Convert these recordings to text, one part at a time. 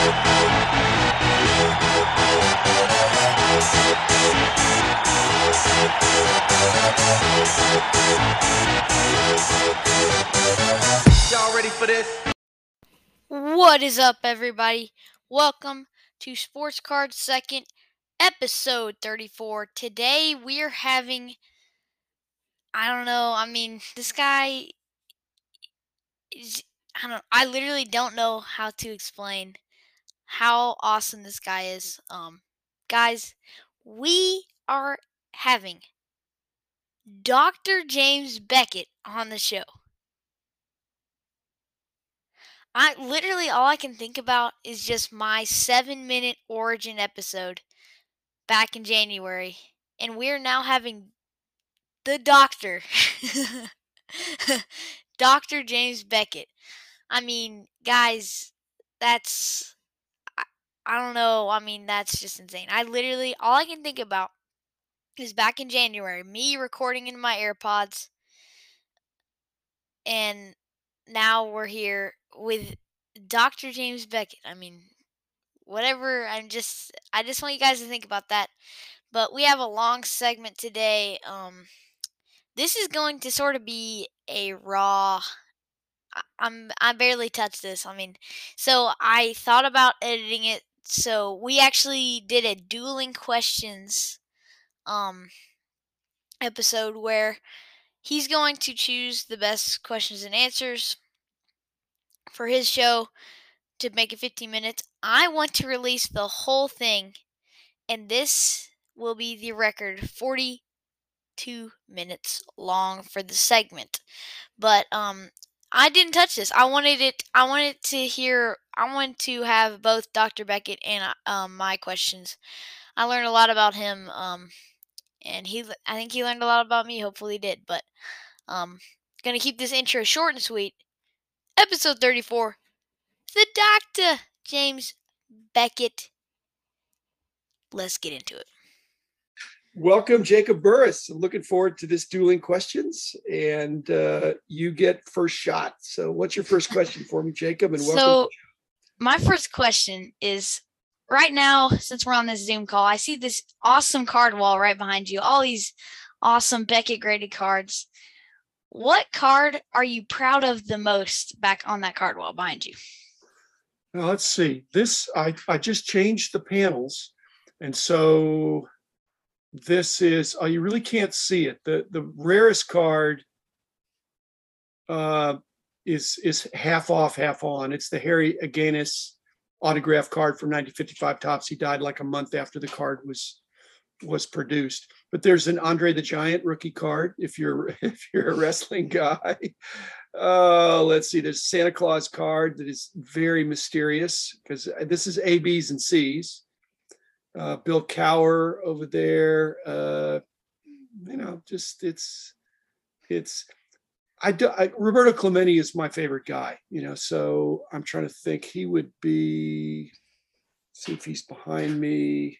Y'all ready for this? What is up, everybody? Welcome to Sports Card Second, episode 34. Today we are having, I don't know, I mean, this guy is, I don't, I literally don't know how to explain how awesome this guy is. Um, guys, we are having Dr. James Beckett on the show. I literally all I can think about is just my seven minute origin episode back in January. And we're now having the doctor, Dr. James Beckett. I mean, guys, that's, I, don't know. I mean, that's just insane. I literally, all I can think about is back in January, me recording in my AirPods. And now we're here with Dr. James Beckett. I mean, whatever. I'm just I just want you guys to think about that. But we have a long segment today. Um this is going to sort of be a raw I'm I barely touched this. I mean, so I thought about editing it. So we actually did a dueling questions um episode where he's going to choose the best questions and answers for his show to make it 15 minutes. I want to release the whole thing, and this will be the record 42 minutes long for the segment. But um, I didn't touch this. I wanted it. I wanted to hear. I wanted to have both Dr. Beckett and um, my questions. I learned a lot about him. Um, and he, I think he learned a lot about me. Hopefully, he did. But um, gonna keep this intro short and sweet episode 34 The Doctor, James Beckett. Let's get into it. Welcome, Jacob Burris. I'm looking forward to this dueling questions, and uh, you get first shot. So, what's your first question for me, Jacob? And welcome. So, my first question is right now, since we're on this Zoom call, I see this awesome card wall right behind you, all these awesome Beckett graded cards. What card are you proud of the most back on that card wall behind you? Now, let's see. This I I just changed the panels, and so this is. Oh, you really can't see it. the The rarest card uh, is is half off, half on. It's the Harry Agganis autograph card from 1955 Topps. He died like a month after the card was was produced. But there's an Andre the Giant rookie card if you're if you're a wrestling guy. Uh, let's see. There's Santa Claus card that is very mysterious because this is A, B's, and C's. Uh, Bill Cowher over there. Uh, you know, just it's it's I do I, Roberto Clemente is my favorite guy, you know, so I'm trying to think he would be see if he's behind me.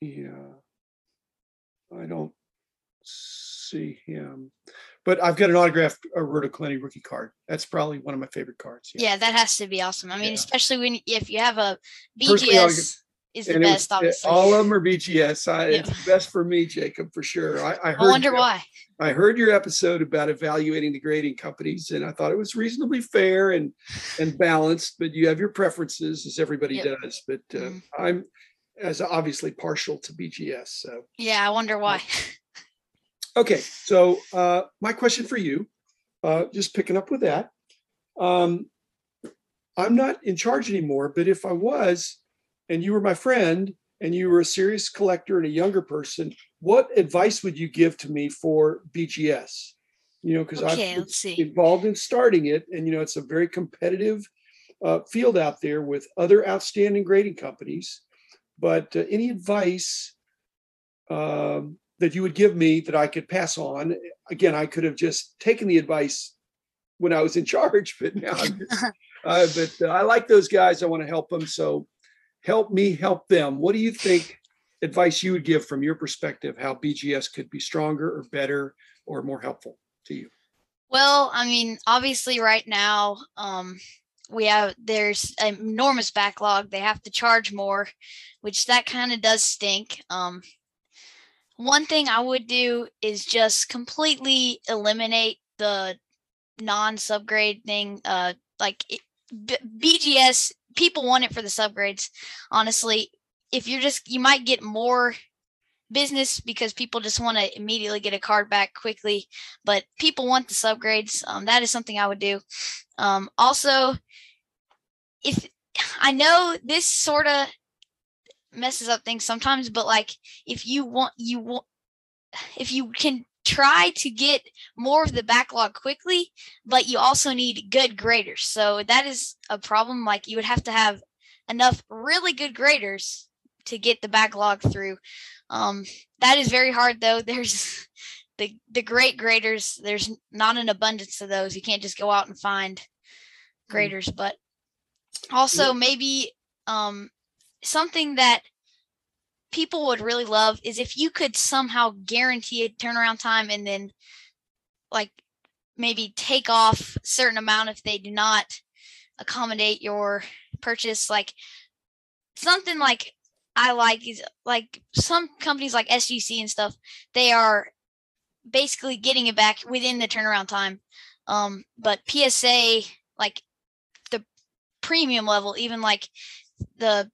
Yeah. I don't see him. But I've got an autographed uh, Roberto Clemente rookie card. That's probably one of my favorite cards. Yeah, that has to be awesome. I mean, Yeah. especially when if you have a BGS is the And it was- best, obviously. all of them are BGS. I, Yeah. It's the best for me, Jacob, for sure. I, I heard I wonder why. I heard your episode about evaluating the grading companies, and I thought it was reasonably fair and and balanced. But you have your preferences, as everybody Yep. does. But uh, Mhm. I'm as obviously partial to BGS. So Yeah, I wonder why. okay, so uh, my question for you, uh, just picking up with that, um, I'm not in charge anymore. But if I was, and you were my friend, and you were a serious collector and a younger person, what advice would you give to me for BGS? You know, because Okay, I'm involved in starting it, and you know, it's a very competitive uh, field out there with other outstanding grading companies. But uh, any advice um, that you would give me that I could pass on? Again, I could have just taken the advice when I was in charge, but now, I'm just, uh, but uh, I like those guys. I want to help them. So help me help them. What do you think advice you would give from your perspective how BGS could be stronger or better or more helpful to you? Well, I mean, obviously, right now, um, we have there's an enormous backlog. They have to charge more, which that kind of does stink. Um, one thing I would do is just completely eliminate the non-subgrade thing. Uh, like it, B- BGS, people want it for the subgrades. Honestly, if you're just you might get more business because people just want to immediately get a card back quickly but people want the subgrades um, that is something i would do um, also if i know this sort of messes up things sometimes but like if you want you want if you can try to get more of the backlog quickly but you also need good graders so that is a problem like you would have to have enough really good graders to get the backlog through. Um, that is very hard though. There's the the great graders. There's not an abundance of those. You can't just go out and find mm. graders. But also maybe um, something that people would really love is if you could somehow guarantee a turnaround time and then like maybe take off certain amount if they do not accommodate your purchase like something like I like is like some companies like SGC and stuff, they are basically getting it back within the turnaround time. Um, but PSA, like the premium level, even like the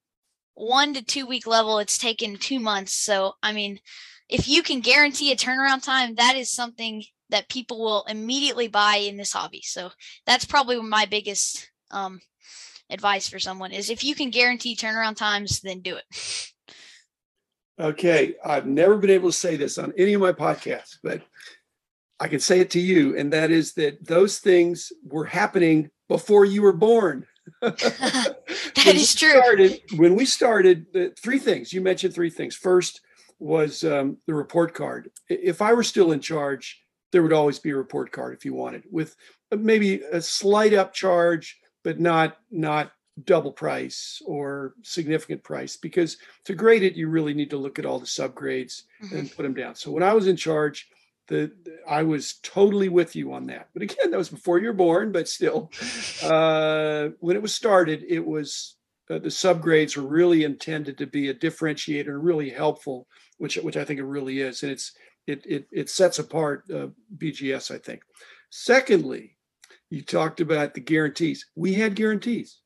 one to two week level, it's taken two months. So, I mean, if you can guarantee a turnaround time, that is something that people will immediately buy in this hobby. So, that's probably my biggest um, advice for someone is if you can guarantee turnaround times, then do it. Okay. I've never been able to say this on any of my podcasts, but I can say it to you. And that is that those things were happening before you were born. that is true. Started, when we started, the three things you mentioned, three things. First was um, the report card. If I were still in charge, there would always be a report card if you wanted, with maybe a slight upcharge but not not double price or significant price because to grade it you really need to look at all the subgrades mm-hmm. and put them down so when i was in charge the, i was totally with you on that but again that was before you're born but still uh, when it was started it was uh, the subgrades were really intended to be a differentiator and really helpful which which i think it really is and it's it it, it sets apart uh, bgs i think secondly you talked about the guarantees. We had guarantees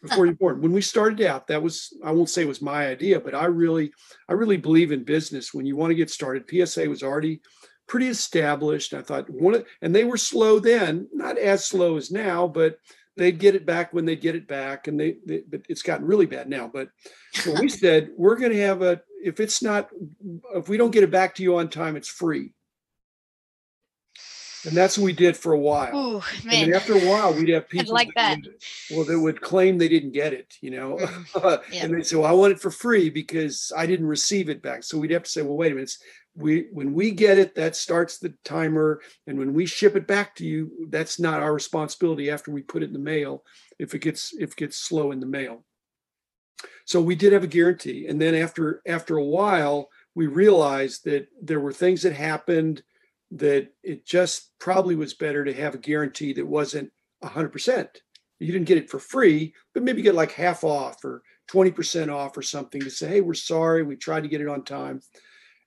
before you're born. When we started out, that was I won't say it was my idea, but I really I really believe in business. When you want to get started, PSA was already pretty established. I thought one and they were slow then, not as slow as now, but they'd get it back when they get it back, and they, they but it's gotten really bad now. But so we said we're going to have a if it's not if we don't get it back to you on time, it's free. And that's what we did for a while. Ooh, man. And after a while, we'd have people like that. Would, well, they would claim they didn't get it, you know, mm-hmm. yeah. and they'd say, "Well, I want it for free because I didn't receive it back." So we'd have to say, "Well, wait a minute. We when we get it, that starts the timer, and when we ship it back to you, that's not our responsibility after we put it in the mail. If it gets if it gets slow in the mail." So we did have a guarantee, and then after after a while, we realized that there were things that happened that it just probably was better to have a guarantee that wasn't 100%. You didn't get it for free, but maybe get like half off or 20% off or something to say, hey, we're sorry, we tried to get it on time.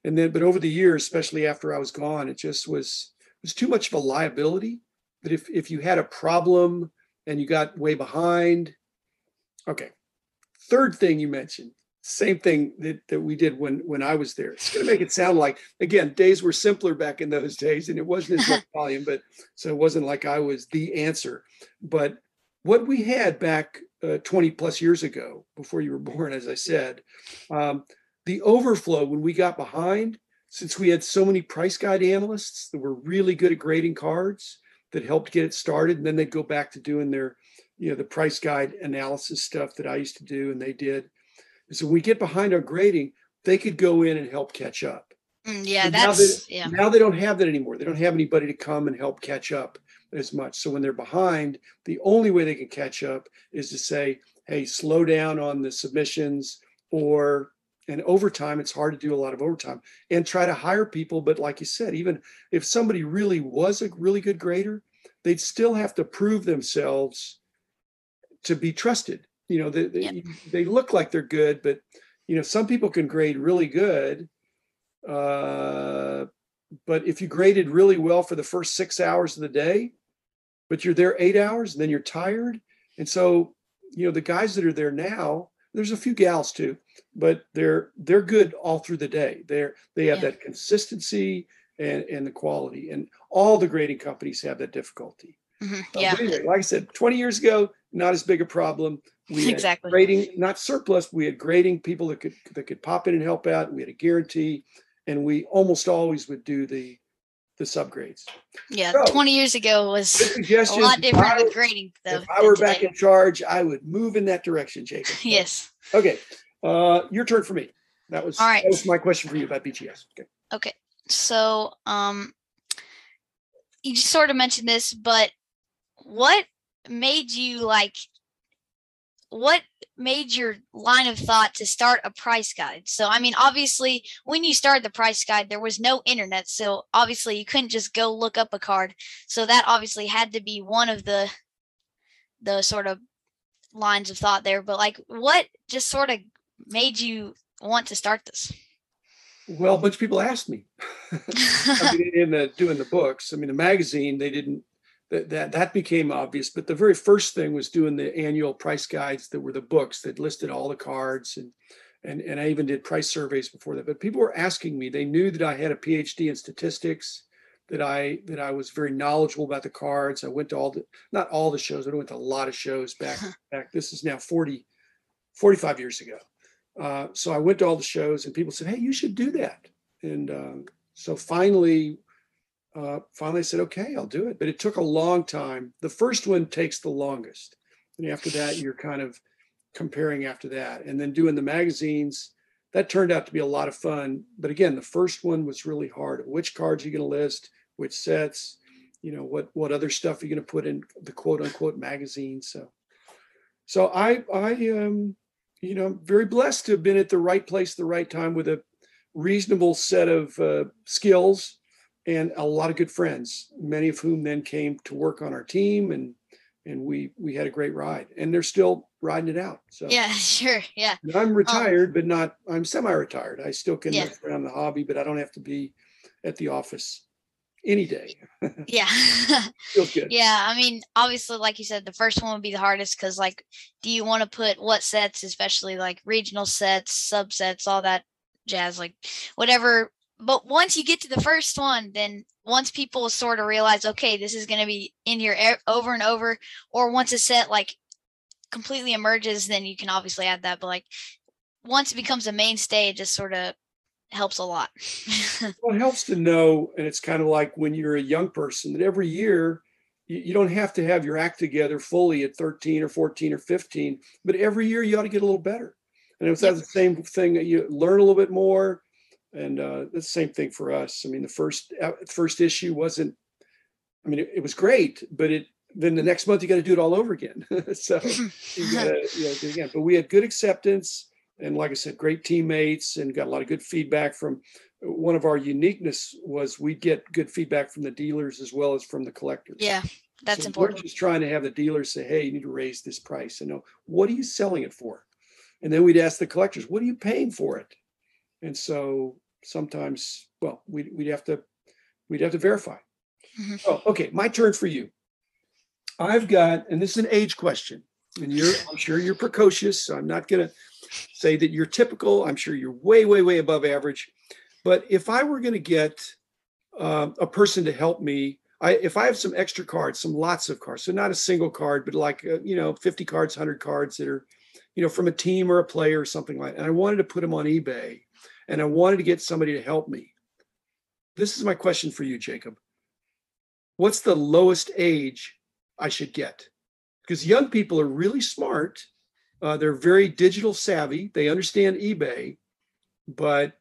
And then, but over the years, especially after I was gone, it just was it was too much of a liability. That if if you had a problem and you got way behind, okay. Third thing you mentioned, same thing that, that we did when when I was there. It's going to make it sound like again days were simpler back in those days, and it wasn't as much volume, but so it wasn't like I was the answer. But what we had back uh, 20 plus years ago, before you were born, as I said, um, the overflow when we got behind, since we had so many price guide analysts that were really good at grading cards that helped get it started, and then they'd go back to doing their, you know, the price guide analysis stuff that I used to do, and they did so when we get behind our grading, they could go in and help catch up. Mm, yeah, that's now yeah. Now they don't have that anymore. They don't have anybody to come and help catch up as much. So when they're behind, the only way they can catch up is to say, "Hey, slow down on the submissions," or and overtime. It's hard to do a lot of overtime and try to hire people. But like you said, even if somebody really was a really good grader, they'd still have to prove themselves to be trusted. You know, they, they, they look like they're good, but you know, some people can grade really good. Uh, but if you graded really well for the first six hours of the day, but you're there eight hours and then you're tired. And so, you know, the guys that are there now, there's a few gals too, but they're they're good all through the day. They're they have Yeah. that consistency and and the quality. And all the grading companies have that difficulty. Mhm, Uh, Yeah, anyway, like I said, 20 years ago, not as big a problem. We had exactly. grading, not surplus. We had grading people that could that could pop in and help out. We had a guarantee, and we almost always would do the the subgrades. Yeah, So- 20 years ago was a lot different I- with grading though. If I were back in charge, I would move in that direction, Jacob. Yes. Okay. Uh, your turn for me. That was All right. that was my question for you about BGS. Okay. Okay. So, um, you just sort of mentioned this, but what made you like, what made your line of thought to start a price guide? So, I mean, obviously, when you started the price guide, there was no internet. So, obviously, you couldn't just go look up a card. So, that obviously had to be one of the, the sort of lines of thought there. But, like, what just sort of made you want to start this? Well, a bunch of people asked me. I mean, in the doing the books. I mean, the magazine they didn't that that that became obvious. But the very first thing was doing the annual price guides that were the books that listed all the cards and and and I even did price surveys before that. But people were asking me. They knew that I had a PhD in statistics. That I that I was very knowledgeable about the cards. I went to all the not all the shows. but I went to a lot of shows back back. This is now 40, 45 years ago. Uh, so I went to all the shows, and people said, "Hey, you should do that." And uh, so finally, uh, finally said, okay, I'll do it. But it took a long time. The first one takes the longest. And after that, you're kind of comparing after that. And then doing the magazines, that turned out to be a lot of fun. But again, the first one was really hard. Which cards are you going to list? Which sets? You know, what what other stuff are you going to put in the quote unquote magazine? So so I I um you know, very blessed to have been at the right place, the right time with a reasonable set of uh, skills and a lot of good friends, many of whom then came to work on our team and and we we had a great ride and they're still riding it out. So yeah, sure. Yeah. and I'm oh. retired, but not I'm semi-retired. I still can Yeah. around the hobby, but I don't have to be at the office any day. Yeah. Feels good. yeah. I mean, obviously, like you said, the first one would be the hardest because, like, do you want to put what sets, especially like regional sets, subsets, all that jazz, like whatever. But once you get to the first one, then once people sort of realize, okay, this is going to be in here over and over, or once a set like completely emerges, then you can obviously add that. But like once it becomes a mainstay, it just sort of helps a lot. Well, it helps to know, and it's kind of like when you're a young person that every year you, you don't have to have your act together fully at 13 or 14 or 15, but every year you ought to get a little better. And it's Yep. the same thing that you learn a little bit more. And uh, the same thing for us. I mean, the first uh, first issue wasn't. I mean, it, it was great, but it then the next month you got to do it all over again. so you you know, do it again. But we had good acceptance, and like I said, great teammates, and got a lot of good feedback from. One of our uniqueness was we get good feedback from the dealers as well as from the collectors. yeah, that's So important. We're just trying to have the dealers say, "Hey, you need to raise this price." And know what are you selling it for? And then we'd ask the collectors, "What are you paying for it?" And so sometimes, well, we'd we'd have to we'd have to verify. Mhm. Oh, okay, my turn for you. I've got, and this is an age question, and you're, I'm sure you're precocious, so I'm not gonna say that you're typical. I'm sure you're way, way, way above average. But if I were gonna get um, a person to help me, I, if I have some extra cards, some lots of cards, so not a single card, but like, uh, you know, 50 cards, 100 cards that are, you know, from a team or a player or something like, that, and I wanted to put them on eBay, and I wanted to get somebody to help me. This is my question for you, Jacob. What's the lowest age I should get? Because young people are really smart. Uh, they're very digital savvy. They understand eBay, but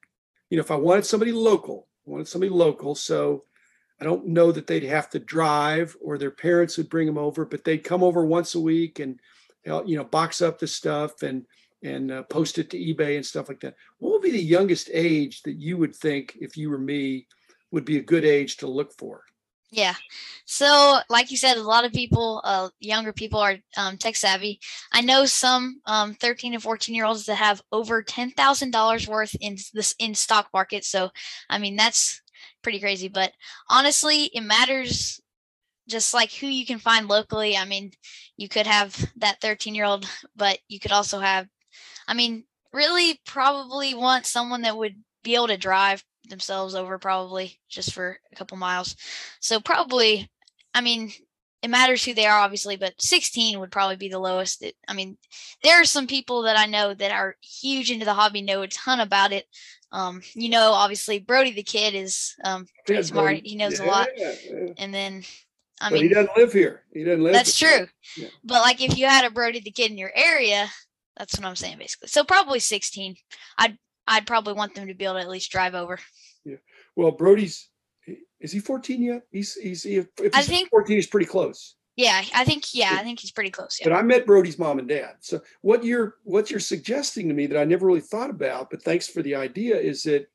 you know, if I wanted somebody local, I wanted somebody local, so I don't know that they'd have to drive or their parents would bring them over, but they'd come over once a week and you know box up the stuff and and uh, post it to eBay and stuff like that. What would be the youngest age that you would think, if you were me, would be a good age to look for? Yeah. So, like you said, a lot of people, uh, younger people are um, tech savvy. I know some um, 13 and 14 year olds that have over $10,000 worth in this in stock market. So, I mean, that's pretty crazy. But honestly, it matters just like who you can find locally. I mean, you could have that 13 year old, but you could also have, I mean, really probably want someone that would be able to drive themselves over probably just for a couple miles. So probably, I mean, it matters who they are, obviously, but 16 would probably be the lowest. It, I mean, there are some people that I know that are huge into the hobby, know a ton about it. Um, you know, obviously, Brody the kid is um, pretty yeah, smart. Brody. He knows yeah, a lot. Yeah. And then, I but mean, he doesn't live here. He doesn't live. That's true. But like, if you had a Brody the kid in your area, that's what I'm saying, basically. So probably 16. I'd I'd probably want them to be able to at least drive over. Yeah. Well, Brody's is he 14 yet? He's he's if he's I think 14, he's pretty close. Yeah, I think yeah, I think he's pretty close. Yeah. But I met Brody's mom and dad. So what you're what you're suggesting to me that I never really thought about, but thanks for the idea, is that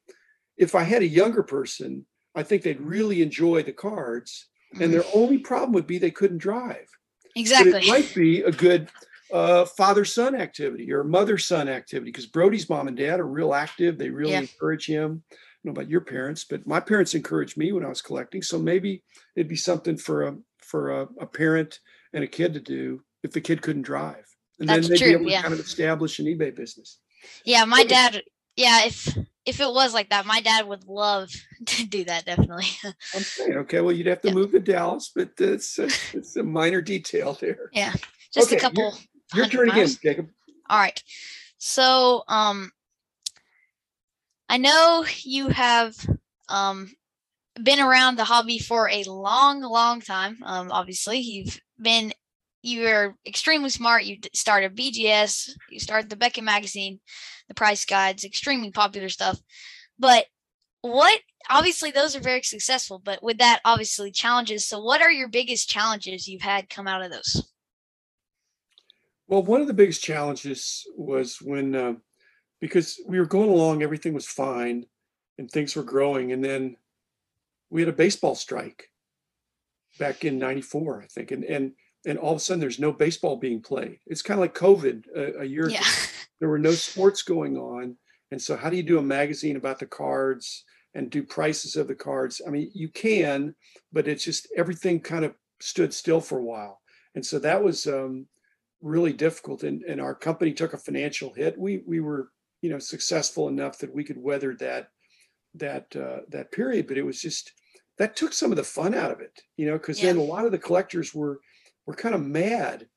if I had a younger person, I think they'd really enjoy the cards, mm-hmm. and their only problem would be they couldn't drive. Exactly. But it might be a good uh, father son activity or mother son activity because Brody's mom and dad are real active. They really yeah. encourage him. I don't know about your parents, but my parents encouraged me when I was collecting. So maybe it'd be something for a for a, a parent and a kid to do if the kid couldn't drive, and That's then they'd true, be able yeah. to kind of establish an eBay business. Yeah, my dad. Yeah, if if it was like that, my dad would love to do that. Definitely. I'm saying, okay, well, you'd have to move to Dallas, but it's a, it's a minor detail there. Yeah, just okay, a couple. Your turn again, Jacob. All right. So, um, I know you have um been around the hobby for a long, long time. Um, obviously, you've been you're extremely smart. You started BGS, you started the Beckett magazine, the price guides, extremely popular stuff. But what obviously those are very successful, but with that obviously challenges. So what are your biggest challenges you've had come out of those? Well, one of the biggest challenges was when, uh, because we were going along, everything was fine and things were growing. And then we had a baseball strike back in 94, I think. And, and, and all of a sudden there's no baseball being played. It's kind of like COVID a, a year yeah. ago. There were no sports going on. And so how do you do a magazine about the cards and do prices of the cards? I mean, you can, but it's just everything kind of stood still for a while. And so that was um, really difficult and, and our company took a financial hit. We we were you know successful enough that we could weather that that uh, that period but it was just that took some of the fun out of it you know because yeah. then a lot of the collectors were were kind of mad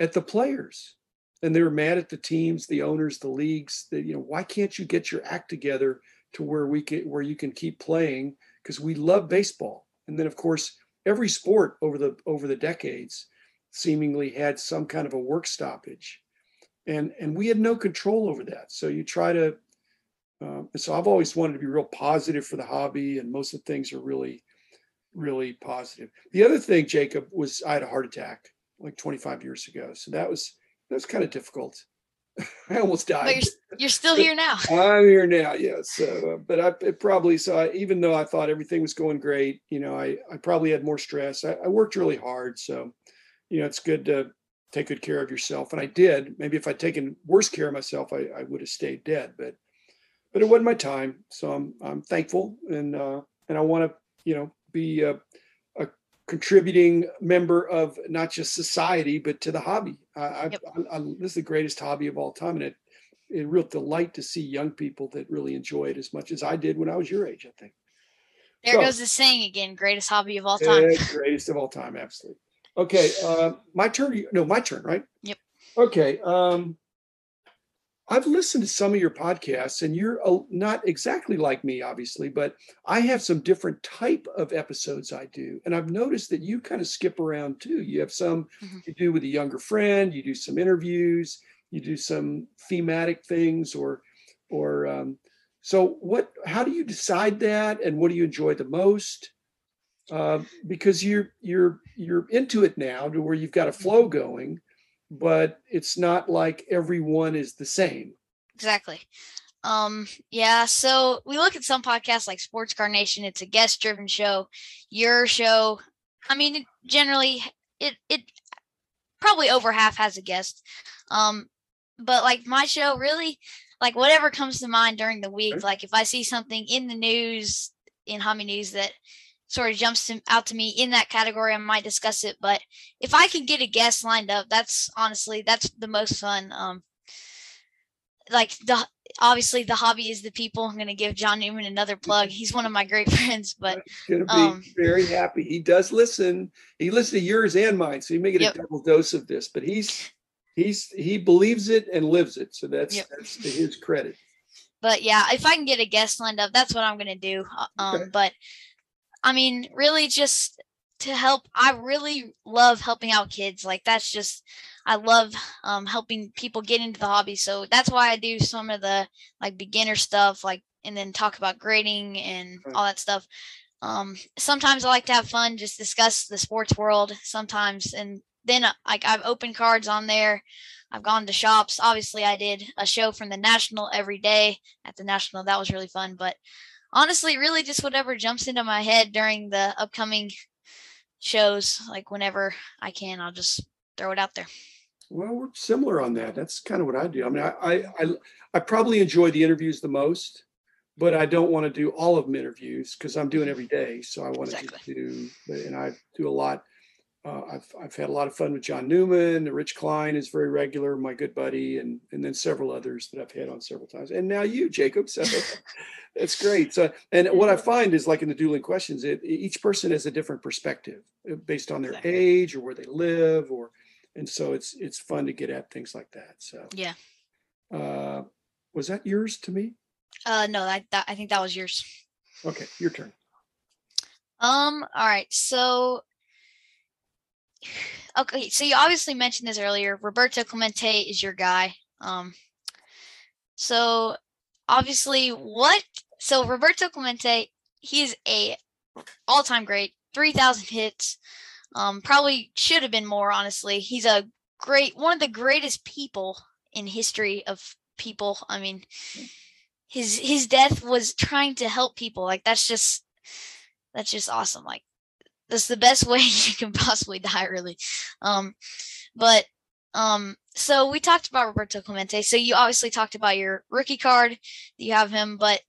at the players. And they were mad at the teams the owners the leagues that you know why can't you get your act together to where we can where you can keep playing? Because we love baseball. And then of course every sport over the over the decades seemingly had some kind of a work stoppage. And and we had no control over that. So you try to um, so i've always wanted to be real positive for the hobby and most of the things are really really positive. The other thing jacob was i had a heart attack like 25 years ago. So that was that was kind of difficult. I almost died. but you're, you're still here now. I'm here now yes so, uh, but i it probably so I, even though i thought everything was going great you know i i probably had more stress. I, I worked really hard so you know, it's good to take good care of yourself. And I did. Maybe if I'd taken worse care of myself, I, I would have stayed dead. But but it wasn't my time. So I'm I'm thankful and uh, and I want to you know be a, a, contributing member of not just society but to the hobby. I, yep. I, I, this is the greatest hobby of all time, and it a real delight to see young people that really enjoy it as much as I did when I was your age. I think. There so, goes the saying again: greatest hobby of all time. greatest of all time, absolutely. Okay, uh, my turn. No, my turn, right? Yep. Okay. Um, I've listened to some of your podcasts, and you're uh, not exactly like me, obviously, but I have some different type of episodes I do, and I've noticed that you kind of skip around too. You have some mm-hmm. you do with a younger friend, you do some interviews, you do some thematic things, or or um, so. What? How do you decide that, and what do you enjoy the most? Uh, because you're you're you're into it now to where you've got a flow going, but it's not like everyone is the same. Exactly. Um, yeah, so we look at some podcasts like Sports Card Nation, it's a guest driven show. Your show, I mean, generally it it probably over half has a guest. Um, but like my show really like whatever comes to mind during the week, like if I see something in the news in Hummy News that sort of jumps to, out to me in that category, I might discuss it. But if I can get a guest lined up, that's honestly that's the most fun. Um, like the obviously the hobby is the people. I'm gonna give John Newman another plug. He's one of my great friends, but Gonna be Um, very happy. He does listen. He listens to yours and mine, so you may get Yep. a double dose of this. But he's he's he believes it and lives it. So that's Yep. that's to his credit. but yeah, if I can get a guest lined up, that's what I'm gonna do. Uh, Um, Okay. but I mean, really, just to help. I really love helping out kids. Like that's just, I love um, helping people get into the hobby. So that's why I do some of the like beginner stuff, like and then talk about grading and all that stuff. Um, sometimes I like to have fun, just discuss the sports world. Sometimes, and then uh, like I've opened cards on there. I've gone to shops. Obviously, I did a show from the National every day at the National. That was really fun. But honestly, really just whatever jumps into my head during the upcoming shows, like whenever I can, I'll just throw it out there. Well, we're similar on that. That's kind of what I do. I mean, I I I, I probably enjoy the interviews the most, but I don't want to do all of them interviews because I'm doing every day. So I want to do, and I do a lot. Uh, I've I've had a lot of fun with John Newman. Rich Klein is very regular, my good buddy, and and then several others that I've had on several times. And now you, Jacob. So it's great. So and what I find is like in the dueling questions, it each person has a different perspective uh, based on their Exactly. age or where they live or and so it's it's fun to get at things like that. So Yeah. uh was that yours to me? Uh, no, that, that I think that was yours. Okay, your turn. Um, all right. So, okay. So you obviously mentioned this earlier. Roberto Clemente is your guy. Um, so obviously, what? So Roberto Clemente, he's a all-time great, three thousand hits. Um, probably should have been more. Honestly, he's a great, one of the greatest people in history of people. I mean, his his death was trying to help people. Like that's just that's just awesome. Like that's the best way you can possibly die, really. Um, but um, so we talked about Roberto Clemente. So you obviously talked about your rookie card. You have him, but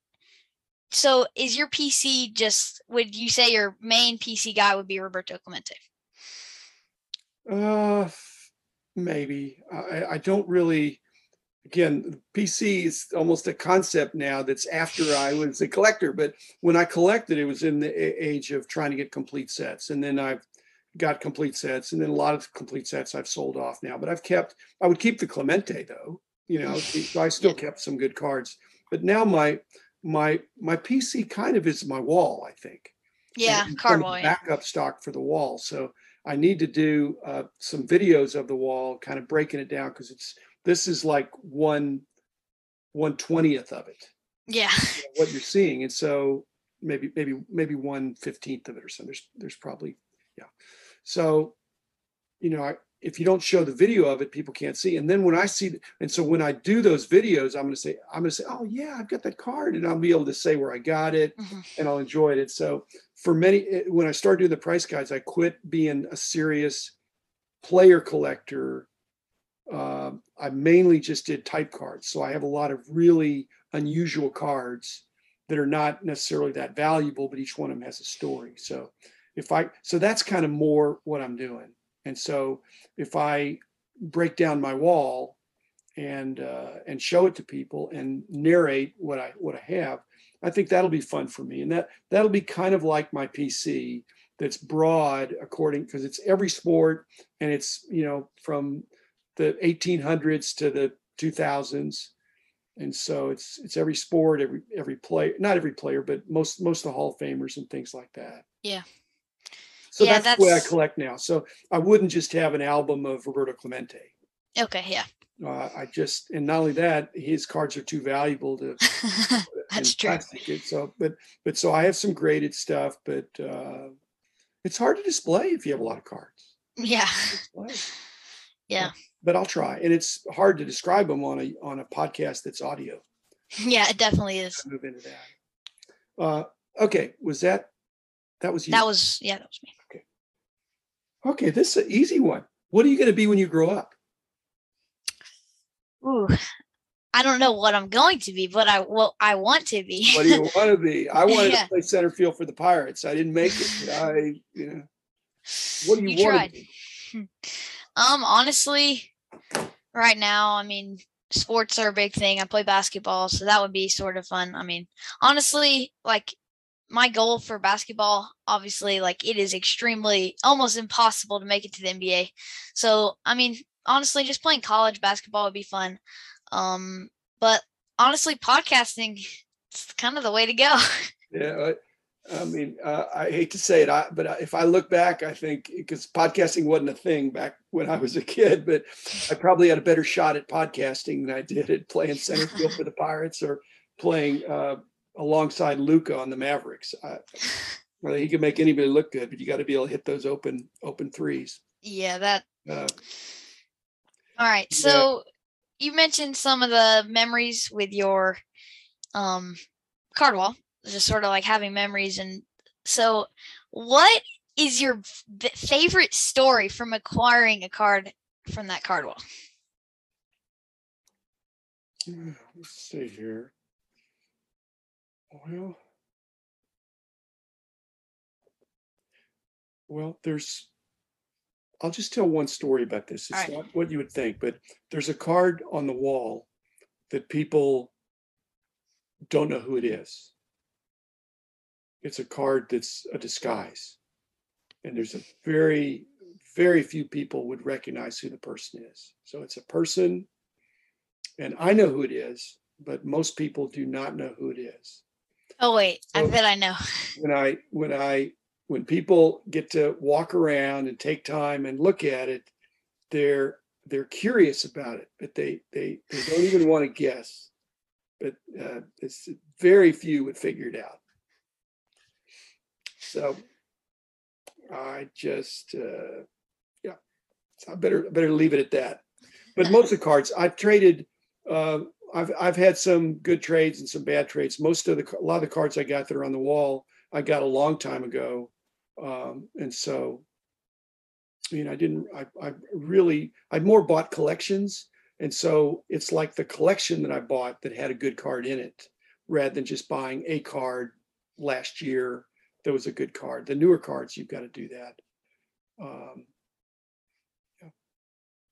so is your PC just? Would you say your main PC guy would be Roberto Clemente? Uh maybe. I I don't really again, PC is almost a concept now that's after I was a collector, but when I collected it was in the age of trying to get complete sets and then I've got complete sets and then a lot of complete sets I've sold off now, but I've kept I would keep the Clemente though, you know, so I still kept some good cards. But now my my my PC kind of is my wall, I think. Yeah, card. Backup stock for the wall. So I need to do uh, some videos of the wall, kind of breaking it down because it's this is like one one twentieth of it, yeah. what you're seeing, and so maybe maybe maybe one fifteenth of it or something. There's there's probably yeah. So you know, I, if you don't show the video of it, people can't see. And then when I see, and so when I do those videos, I'm going to say, I'm going to say, oh yeah, I've got that card, and I'll be able to say where I got it, Mhm. and I'll enjoy it. So for many, eh, when I started doing the price guides, I quit being a serious player collector. Uh, I mainly just did type cards. So I have a lot of really unusual cards that are not necessarily that valuable, but each one of them has a story. So if I, so that's kind of more what I'm doing. And so if I break down my wall and uh, and show it to people and narrate what I what I have, I think that'll be fun for me. And that that'll be kind of like my PC that's broad according because it's every sport and it's you know from the 1800s to the 2000s and so it's it's every sport every every player not every player but most most of the hall of famers and things like that Yeah. so Yeah, that's, the way i collect now so i wouldn't just have an album of roberto clemente Okay. Yeah. uh, i just and not only that his cards are too valuable to That's true. it. So, but but so I have some graded stuff, but uh, it's hard to display if you have a lot of cards. Yeah. Display. Yeah. But I'll try, and it's hard to describe them on a on a podcast that's audio. Yeah, it definitely is. Move into that. Uh, okay, was that that was you? That was yeah, that was me. okay. Okay, this is an easy one. What are you going to be when you grow up? Ooh, I don't know what I'm going to be, but I what I want to be. What do you want to be? I wanted Yeah. to play center field for the Pirates. I didn't make it. but I, you know, what do you, You want be? Um, honestly, right now, I mean, sports are a big thing. I play basketball, so that would be sort of fun. I mean, honestly, like my goal for basketball, obviously, like it is extremely almost impossible to make it to the NBA. So, I mean, honestly, just playing college basketball would be fun. Um, but honestly, podcasting it's kind of the way to go. Yeah, I, mean, uh, I hate to say it, I, but if I look back, I think because podcasting wasn't a thing back when I was a kid, but I probably had a better shot at podcasting than I did at playing center field for the Pirates or playing uh, alongside Luka on the Mavericks. I, well, he can make anybody look good, but you got to be able to hit those open open threes. yeah, that Uh, All right. Yeah. So you mentioned some of the memories with your um card wall, just sort of like having memories and so what is your favorite story from acquiring a card from that card wall? let's see here. Well, well, there's. I'll just tell one story about this. It's Alright. not what you would think, but there's a card on the wall that people don't know who it is. It's a card that's a disguise. And there's a very, very few people would recognize who the person is. So it's a person, and I know who it is, but most people do not know who it is Oh wait, I bet I know. when I when I when people get to walk around and take time and look at it, they're they're curious about it, but they they they don't even want to guess. But uh, it's very few would figure it out. So I just uh, yeah, so I better better leave it at that. But most of the cards I've traded. Uh, I've I've had some good trades and some bad trades. Most of the a lot of the cards I got that are on the wall I got a long time ago, um, and so I mean I didn't I I really I more bought collections, and so it's like the collection that I bought that had a good card in it, rather than just buying a card last year that was a good card. The newer cards you've got to do that. Um, yeah.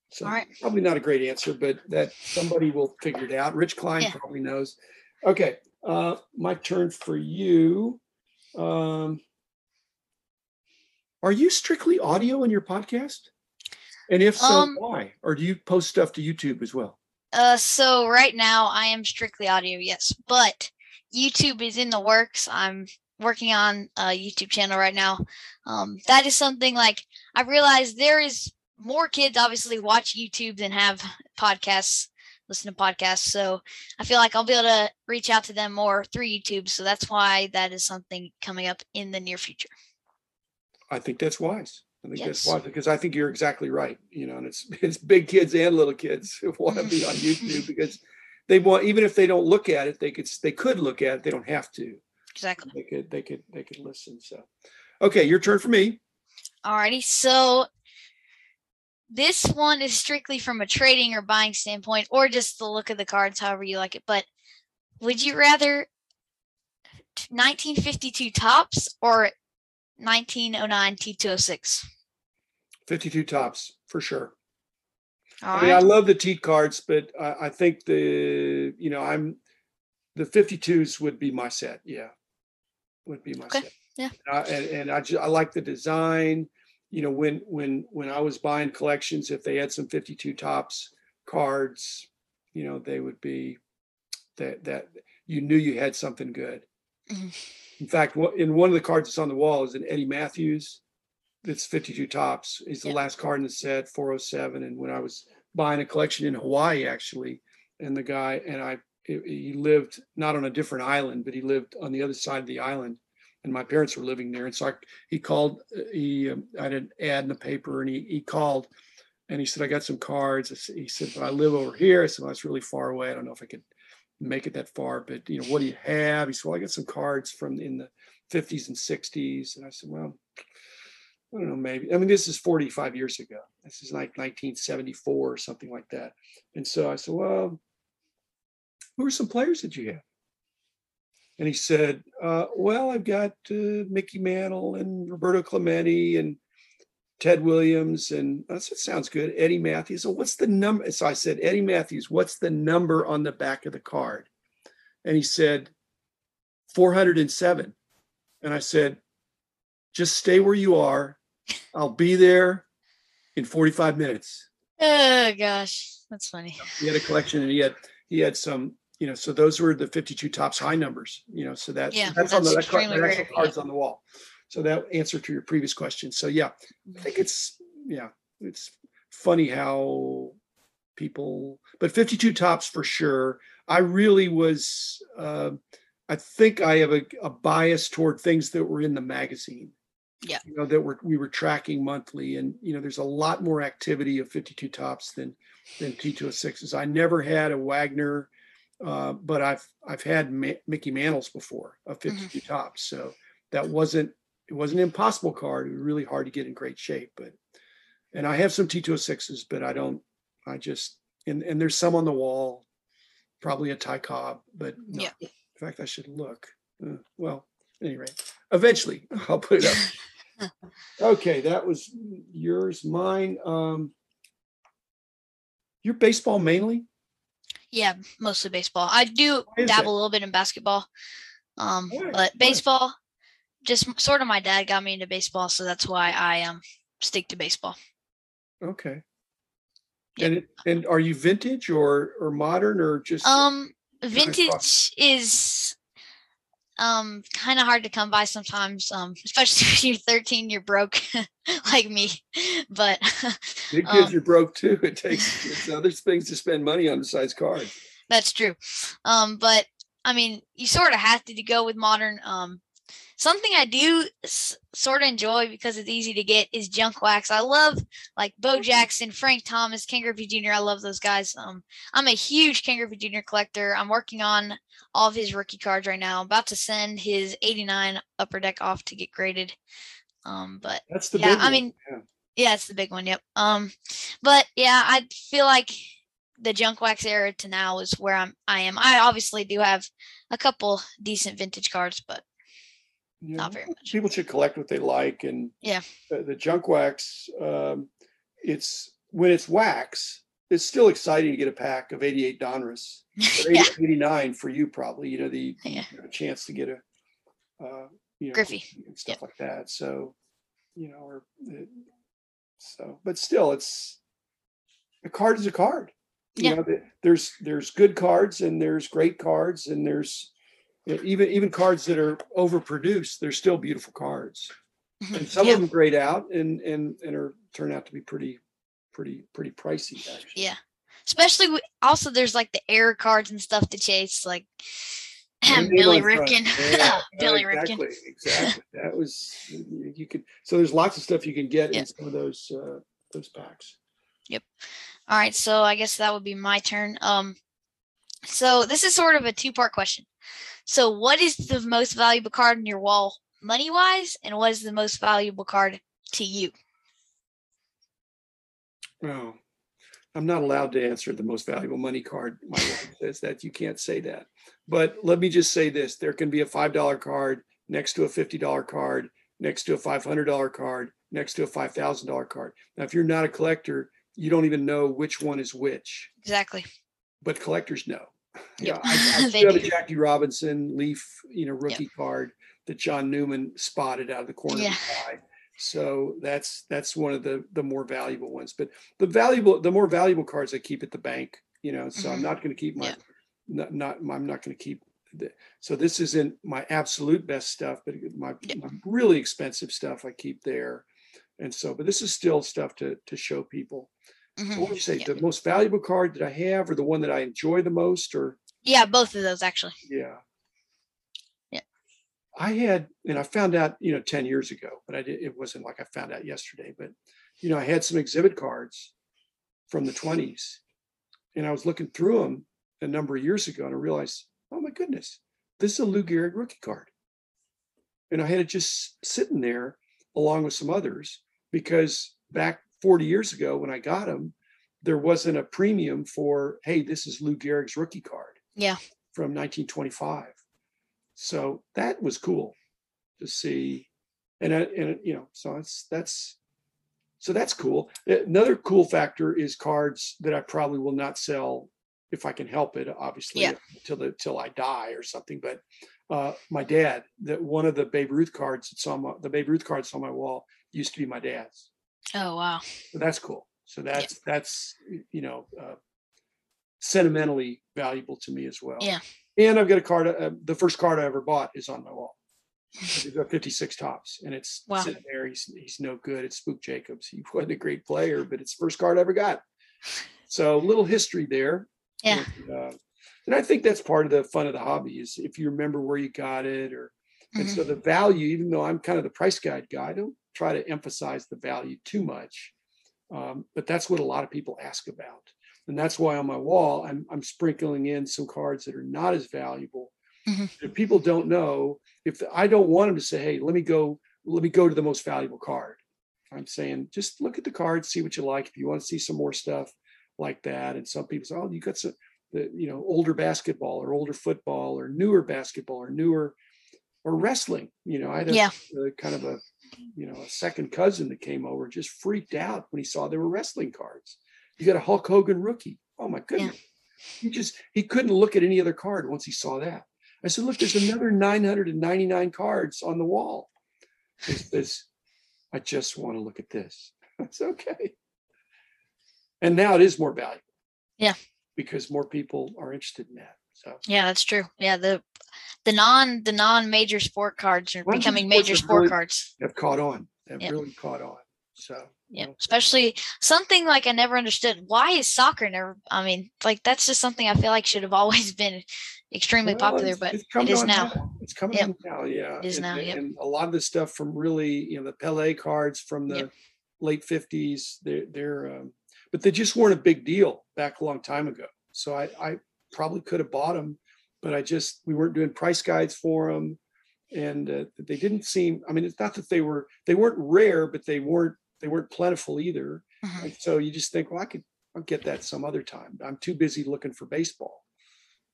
So right. probably not a great answer, but that somebody will figure it out. Rich Klein Yeah. probably knows. Okay, uh, my turn for you. Um, are you strictly audio in your podcast? And if so, Um, why? Or do you post stuff to YouTube as well? Uh so right now I am strictly audio, yes, but YouTube is in the works. I'm working on a YouTube channel right now. Um that is something like I realize there is more kids obviously watch YouTube than have podcasts, listen to podcasts. So I feel like I'll be able to reach out to them more through YouTube. So that's why that is something coming up in the near future. I think that's wise. I think that's Yes. wise because I think you're exactly right. You know, and it's it's big kids and little kids who want to be on YouTube because they want even if they don't look at it, they could they could look at it. They don't have to. Exactly. They could they could they could listen. So, okay, your turn for me. Alrighty, so this one is strictly from a trading or buying standpoint, or just the look of the cards, however you like it. But would you rather 1952 Topps or 1909 T206? 52 Topps for sure. All I mean, I love the teat cards, but I, I think the you know I'm the 52s would be my set. Yeah, would be my Okay, set. yeah. And I, and, and I just I like the design. You know, when when when I was buying collections, if they had some 52 Topps cards, you know, they would be that that you knew you had something good. Mhm. In fact, what in one of the cards that's on the wall is an Eddie Mathews that's 52 Topps. He's the last card in the set, 407. And when I was buying a collection in Hawaii, actually, and the guy and I, he- lived not on a different island, but he lived on the other side of the island, and my parents were living there. And so I, he called. He um, I had an ad in the paper, and he he called, and he said, "I got some cards." He said, "But I live over here." I said, "Well, that's really far away. I don't know if I could." make it that far, but you know, what do you have? He said, well, I got some cards from in the fifties and sixties. And I said, well, I don't know, maybe. I mean, this is 45 years ago. This is like 1974 or something like that. And so I said, well, who are some players that you have? And he said, uh, well, I've got uh, Mickey Mantle and Roberto Clemente and Ted Williams. And I said, sounds good. Eddie Mathews. So what's the number? So I said, Eddie Mathews, what's the number on the back of the card? And he said, 407. And I said, just stay where you are. I'll be there in 45 minutes. Oh gosh, that's funny. He had a collection and he had he had some, you know, so those were the 52 Topps high numbers, you know, so that Yeah, that's on the that card, extremely that actual rare, cards on the wall. So that answer to your previous question. So yeah, I think Mm-hmm. it's yeah, it's funny how people but 52 Topps for sure. I really was uh I think I have a, a bias toward things that were in the magazine. Yeah. You know, that were we were tracking monthly and you know, there's a lot more activity of 52 Topps than than T206s. I never had a Wagner, uh, but I've I've had Ma- Mickey Mantles before of 52 Topps. So that wasn't it wasn't an impossible card. It was really hard to get in great shape, but and I have some T206s, but I don't I just and and there's some on the wall, probably a Ty Cobb, but no. Yeah. in fact I should look. Uh, well, at any rate, eventually I'll put it up. okay, that was yours, mine. Um your baseball mainly? Yeah, mostly baseball. I do dabble that? a little bit in basketball. Um? Why? but baseball, just sort of my dad got me into baseball, so that's why I um stick to baseball. Okay. Yeah. And it, and are you vintage or or modern or just Um, vintage is um kind of hard to come by sometimes. Um, especially if you're 13, you're broke like me. But big kids um, are broke too? It takes it's other things to spend money on besides cards. That's true. Um, but I mean, you sort of have to go with modern. Um, something I do s- sort of enjoy because it's easy to get is junk wax. I love like Bo Jackson, Frank Thomas, Ken Griffey Jr. I love those guys. Um, I'm a huge Ken Griffey Jr. collector. I'm working on all of his rookie cards right now. I'm about to send his 89 upper deck off to get graded. Um, but That's the Yeah, big I mean, Yeah. yeah, it's the big one. Yep. Um, but yeah, I feel like the junk wax era to now is where I'm. I am. I obviously do have a couple decent vintage cards, but Yeah, not very much. People should collect what they like and Yeah. the, the junk wax um it's when it's wax it's still exciting to get a pack of 88 Donruss or 80 yeah, 89 for you probably you know the Yeah. you know, chance to get a uh you know Griffey. stuff like that so you know or it, so but still it's a card is a card you Yeah. know there's there's good cards and there's great cards and there's you know, even even cards that are overproduced they're still beautiful cards and some yeah, of them grade out and and and are turn out to be pretty pretty pretty pricey actually yeah. Especially with, also there's like the error cards and stuff to chase, like And the name Billy on the front. Ripken. Yeah, Billy exactly, Ripken. exactly that was you could so there's lots of stuff you can get Yeah. in some of those uh those packs Yep. All right, so I guess that would be my turn. Um, so this is sort of a two-part question. So, what is the most valuable card in your wall, money-wise, and what is the most valuable card to you? oh i'm not allowed to answer the most valuable money card my wife says that you can't say that but let me just say this there can be a five dollar card next to a fifty dollar card next to a five hundred dollar card next to a five thousand dollar card now if you're not a collector you don't even know which one is which Exactly. but collectors know. Yeah, Yep. I, I still have a. Jackie Robinson Leaf, you know, rookie card that John Newman spotted out of the corner Yeah. of his eye. So that's that's one of the the more valuable ones. But the valuable, the more valuable cards I keep at the bank. You know, so I'm Mhm. not going to keep my Yeah. not not I'm not going to keep. The, so this isn't my absolute best stuff, but my, Yep. my really expensive stuff I keep there. And so, but this is still stuff to to show people. Mhm. what would you say? Yeah. The most valuable card that I have, or the one that I enjoy the most, or Yeah, both of those actually. yeah. Yeah. I had, and I found out, you know, 10 years ago, but I did, it wasn't like I found out yesterday, but, you know, I had some exhibit cards from the 20s and I was looking through them a number of years ago and I realized, oh my goodness, this is a Lou Gehrig rookie card. And I had it just sitting there along with some others because back 40 years ago when I got them, there wasn't a premium for, hey, this is Lou Gehrig's rookie card. Yeah. From 1925. So that was cool to see. And, and you know, so it's, that's, so that's cool. Another cool factor is cards that I probably will not sell if I can help it, obviously, yeah. till the till I die or something. But uh, my dad, that one of the Babe Ruth cards that's on my, the Babe Ruth cards on my wall used to be my dad's. Oh wow! So that's cool. So that's yeah. that's you know uh, sentimentally valuable to me as well. Yeah. And I've got a card. Uh, the first card I ever bought is on my wall. He's got 56 Topps, and it's wow. sitting there. He's he's no good. It's Spook Jacobs. He wasn't a great player, but it's the first card I ever got. So little history there. Yeah. And, uh, and I think that's part of the fun of the hobby is if you remember where you got it or and mm-hmm. so the value, even though I'm kind of the price guide guy, I don't try to emphasize the value too much. Um, but that's what a lot of people ask about. And that's why on my wall, I'm, I'm sprinkling in some cards that are not as valuable. Mm-hmm. If people don't know, if the, I don't want them to say, hey, let me go, let me go to the most valuable card. I'm saying just look at the cards, see what you like. If you want to see some more stuff like that. And some people say, oh, you got some, the, you know, older basketball or older football or newer basketball or newer or wrestling. You know, I had a, yeah. a kind of a, you know, a second cousin that came over just freaked out when he saw there were wrestling cards. You got a Hulk Hogan rookie. Oh my goodness. Yeah. He just he couldn't look at any other card once he saw that. I said, look, there's another 999 cards on the wall. This, I just want to look at this. It's okay. And now it is more valuable. Yeah. Because more people are interested in that. So yeah, that's true. Yeah, the the non the non major sport cards are becoming major sport really cards. Have caught on. Have yep. really caught on. So yeah, know. especially something like I never understood. Why is soccer never? I mean, like that's just something I feel like should have always been extremely well, popular, but it is now. now. It's coming yep. now. Yeah, it is and, now. Yep. And a lot of the stuff from really, you know, the Pele cards from the yep. late fifties. They're they're, um, but they just weren't a big deal back a long time ago. So I I probably could have bought them but I just we weren't doing price guides for them, and uh, they didn't seem. I mean, it's not that they were they weren't rare, but they weren't they weren't plentiful either. Mm-hmm. so you just think, well, I could I'll get that some other time. I'm too busy looking for baseball.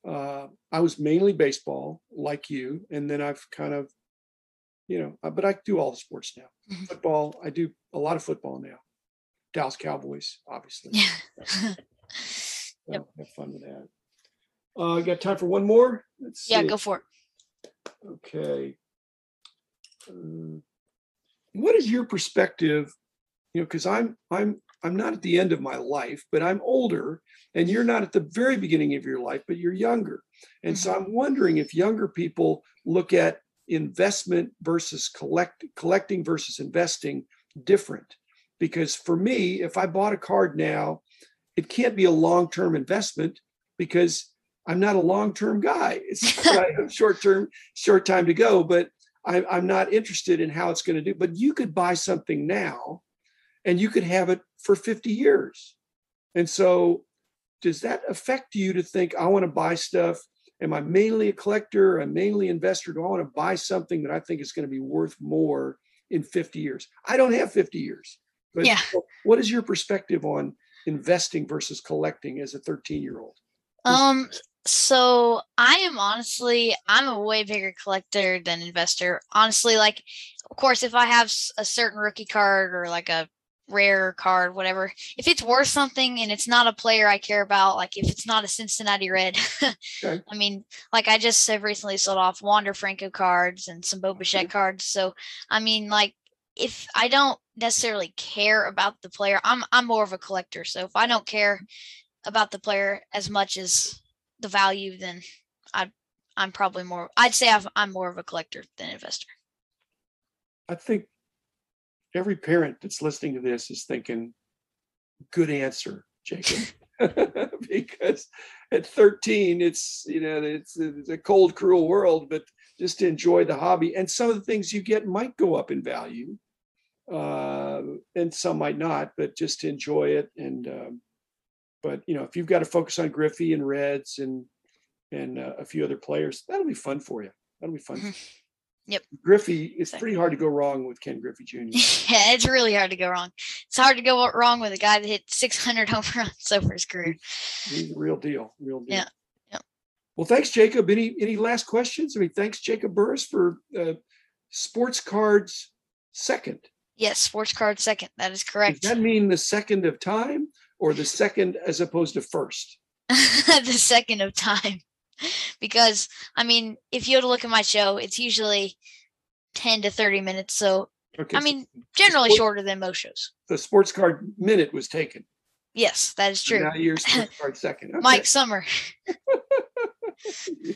Uh, I was mainly baseball, like you, and then I've kind of, you know, uh, but I do all the sports now. Mm-hmm. Football, I do a lot of football now. Dallas Cowboys, obviously. Yeah. so yep. Have fun with that. Uh, got time for one more? Let's yeah, go for it. Okay. Uh, what is your perspective? You know, because I'm I'm I'm not at the end of my life, but I'm older, and you're not at the very beginning of your life, but you're younger. And mm-hmm. so I'm wondering if younger people look at investment versus collect collecting versus investing different. Because for me, if I bought a card now, it can't be a long-term investment because I'm not a long-term guy. It's I have short-term, short time to go, but I, I'm not interested in how it's going to do. But you could buy something now, and you could have it for 50 years. And so, does that affect you to think I want to buy stuff? Am I mainly a collector? I'm mainly an investor. Do I want to buy something that I think is going to be worth more in 50 years? I don't have 50 years. But yeah. what is your perspective on investing versus collecting as a 13 year old? Um, so I am honestly, I'm a way bigger collector than investor. Honestly, like, of course, if I have a certain rookie card or like a rare card, whatever, if it's worth something and it's not a player I care about, like if it's not a Cincinnati Red, okay. I mean, like I just have recently sold off Wander Franco cards and some Bo Bichette mm-hmm. cards. So, I mean, like, if I don't necessarily care about the player, I'm I'm more of a collector. So if I don't care about the player as much as the value, then I I'm probably more. I'd say i am more of a collector than investor. I think every parent that's listening to this is thinking, "Good answer, Jacob," because at 13, it's you know it's, it's a cold, cruel world, but just to enjoy the hobby, and some of the things you get might go up in value, uh, and some might not, but just to enjoy it and um, but you know, if you've got to focus on Griffey and Reds and and uh, a few other players, that'll be fun for you. That'll be fun. Mhm. Yep. Griffey, it's pretty hard to go wrong with Ken Griffey Jr. yeah, it's really hard to go wrong. It's hard to go wrong with a guy that hit 600 home runs over his career. He's a real deal, real deal. Yeah, yep. Well, thanks, Jacob. Any any last questions? I mean, thanks, Jacob Burris, for uh, Sports Cards second. Yes, sports card second. That is correct. Does correct. that mean the second of time or the second as opposed to first? the second of time. Because I mean, if you were to look at my show, it's usually 10 to 30 minutes. So Okay. I so mean, generally shorter than most shows. the sports card minute was taken. Yes, that is So true. Now you're sports card second. Okay. Mike Summer. Yeah.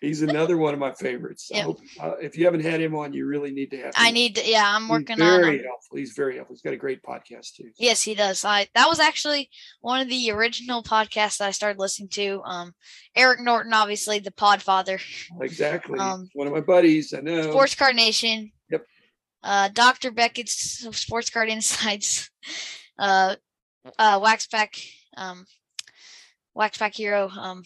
He's another one of my favorites. Yep. hope, uh, if you haven't had him on, you really need to have. I need to, yeah, I'm He's working on Very helpful. He's very helpful. He's got a great podcast too. Yes, he does. I that was actually one of the original podcasts that I started listening to. Um, Eric Norton, obviously the Podfather, Exactly. Um, one of my buddies. I know. Sports Card Nation. Yep. Uh, Doctor Beckett's Sports Card Insights. Uh, uh, Wax Pack. Um, Wax Pack Hero. Um,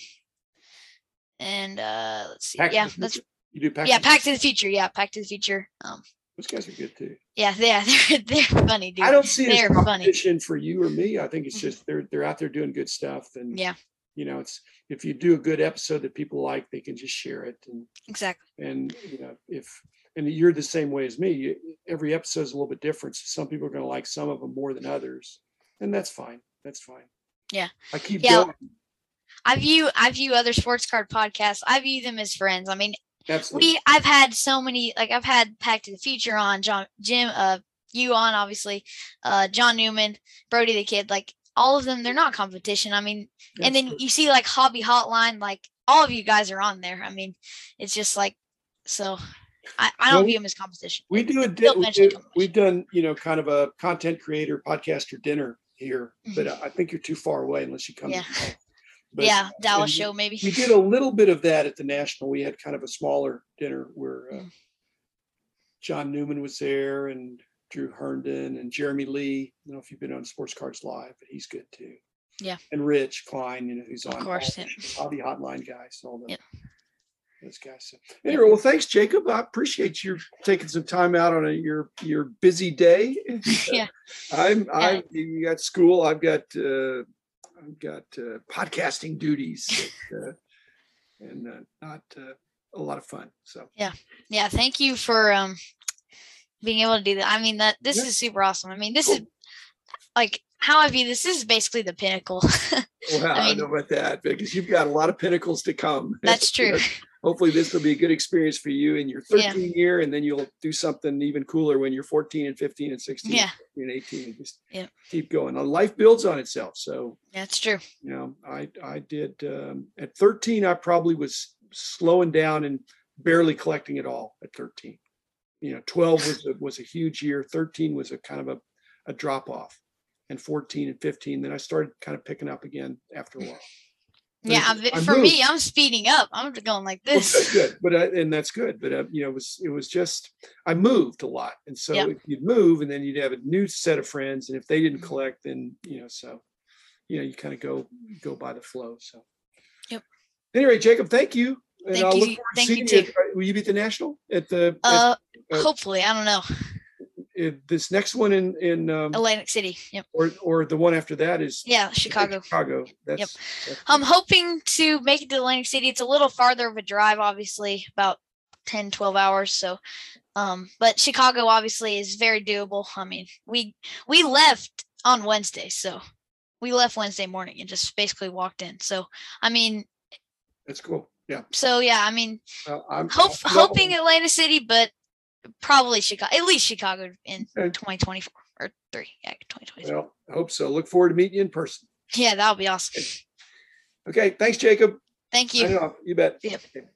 and uh, let's see. Pack yeah, that's You do pack. yeah. Pack to the Future. Yeah, Pack to the Future. Um, Those guys are good too. yeah, yeah, they're they're funny, dude. I don't see They're funny. competition for you or me. I think it's Mhm. just they're they're out there doing good stuff, and Yeah, you know, it's if you do a good episode that people like, they can just share it, and exactly. and you know if and you're the same way as me. You, every episode is a little bit different. So some people are going to like some of them more than others, and that's fine. That's fine. Yeah. I keep Yeah. going. I view I view other sports card podcasts. I view them as friends. I mean, Absolutely. we I've had so many like I've had Pack to the Future on John Jim uh you on obviously uh John Newman Brody the Kid like all of them they're not competition. I mean, and then you see like Hobby Hotline like all of you guys are on there. I mean, it's just like so. I, I don't Well, view them as competition. we do a di- we do, we've done you know kind of a content creator podcaster dinner here but Mhm. I think you're too far away unless you come Yeah. But- yeah, Dallas show maybe. we did a little bit of that at the national we had kind of a smaller dinner where uh, Mm. john newman was there and drew herndon and jeremy lee i don't know if you've been on sports cards live but he's good too Yeah. and rich klein you know who's on. Of course, all yeah. the hobby hotline guys all the Yep. those guys so, anyway well thanks jacob i appreciate you taking some time out on a, your your busy day Yeah. i'm i you got school i've got uh i've got uh, podcasting duties that, uh, and uh, not uh, a lot of fun so yeah, yeah thank you for um being able to do that i mean that this Yeah. is super awesome i mean this Cool. is like how i view this, this is basically the pinnacle. Well i, mean- don't know about that because you've got a lot of pinnacles to come. That's true. Hopefully this will be a good experience for you in your Yeah. 13 year and then you'll do something even cooler when you're 14 and 15 and 16 yeah. and 18 and just Yeah. keep going. Life builds on itself so that's true. you know i i did um, at 13 i probably was slowing down and barely collecting it all at 13 you know 12 was a, was a huge year 13 was a kind of a, a drop off and 14 and 15 then i started kind of picking up again after a while yeah I- I'm vi- I for me i'm speeding up i'm going like Well, this good, good, but I, and that's good. But uh, you know, it was it was just I moved a lot, and so Yep. if you'd move, and then you'd have a new set of friends, and if they didn't Mhm. collect, then you know, so you know, you kind of go go by the flow. So, Yep. Anyway, Jacob, thank you, and Thank I'll you- look forward to thank you seeing too. at- will you be at the national at the at, uh uh, hopefully i don't know at this next one in in um, atlantic city yep. or or the one after that is yeah chicago. Chicago. That's, that's i'm hoping to make it to atlantic city. It's a little farther of a drive obviously about 10 12 hours so um but chicago obviously is very doable. I mean we we left on wednesday so we left wednesday morning and just basically walked in. So i mean that's cool. Yeah, so yeah i mean uh, I'm hope hoping atlanta city but probably chicago at least chicago in Okay. 2024 or 3 yeah 2024 Well, I hope so. Look forward to meeting you in person. yeah that'll be awesome Okay, thanks, Jacob. thank you. You bet. Yep. Okay.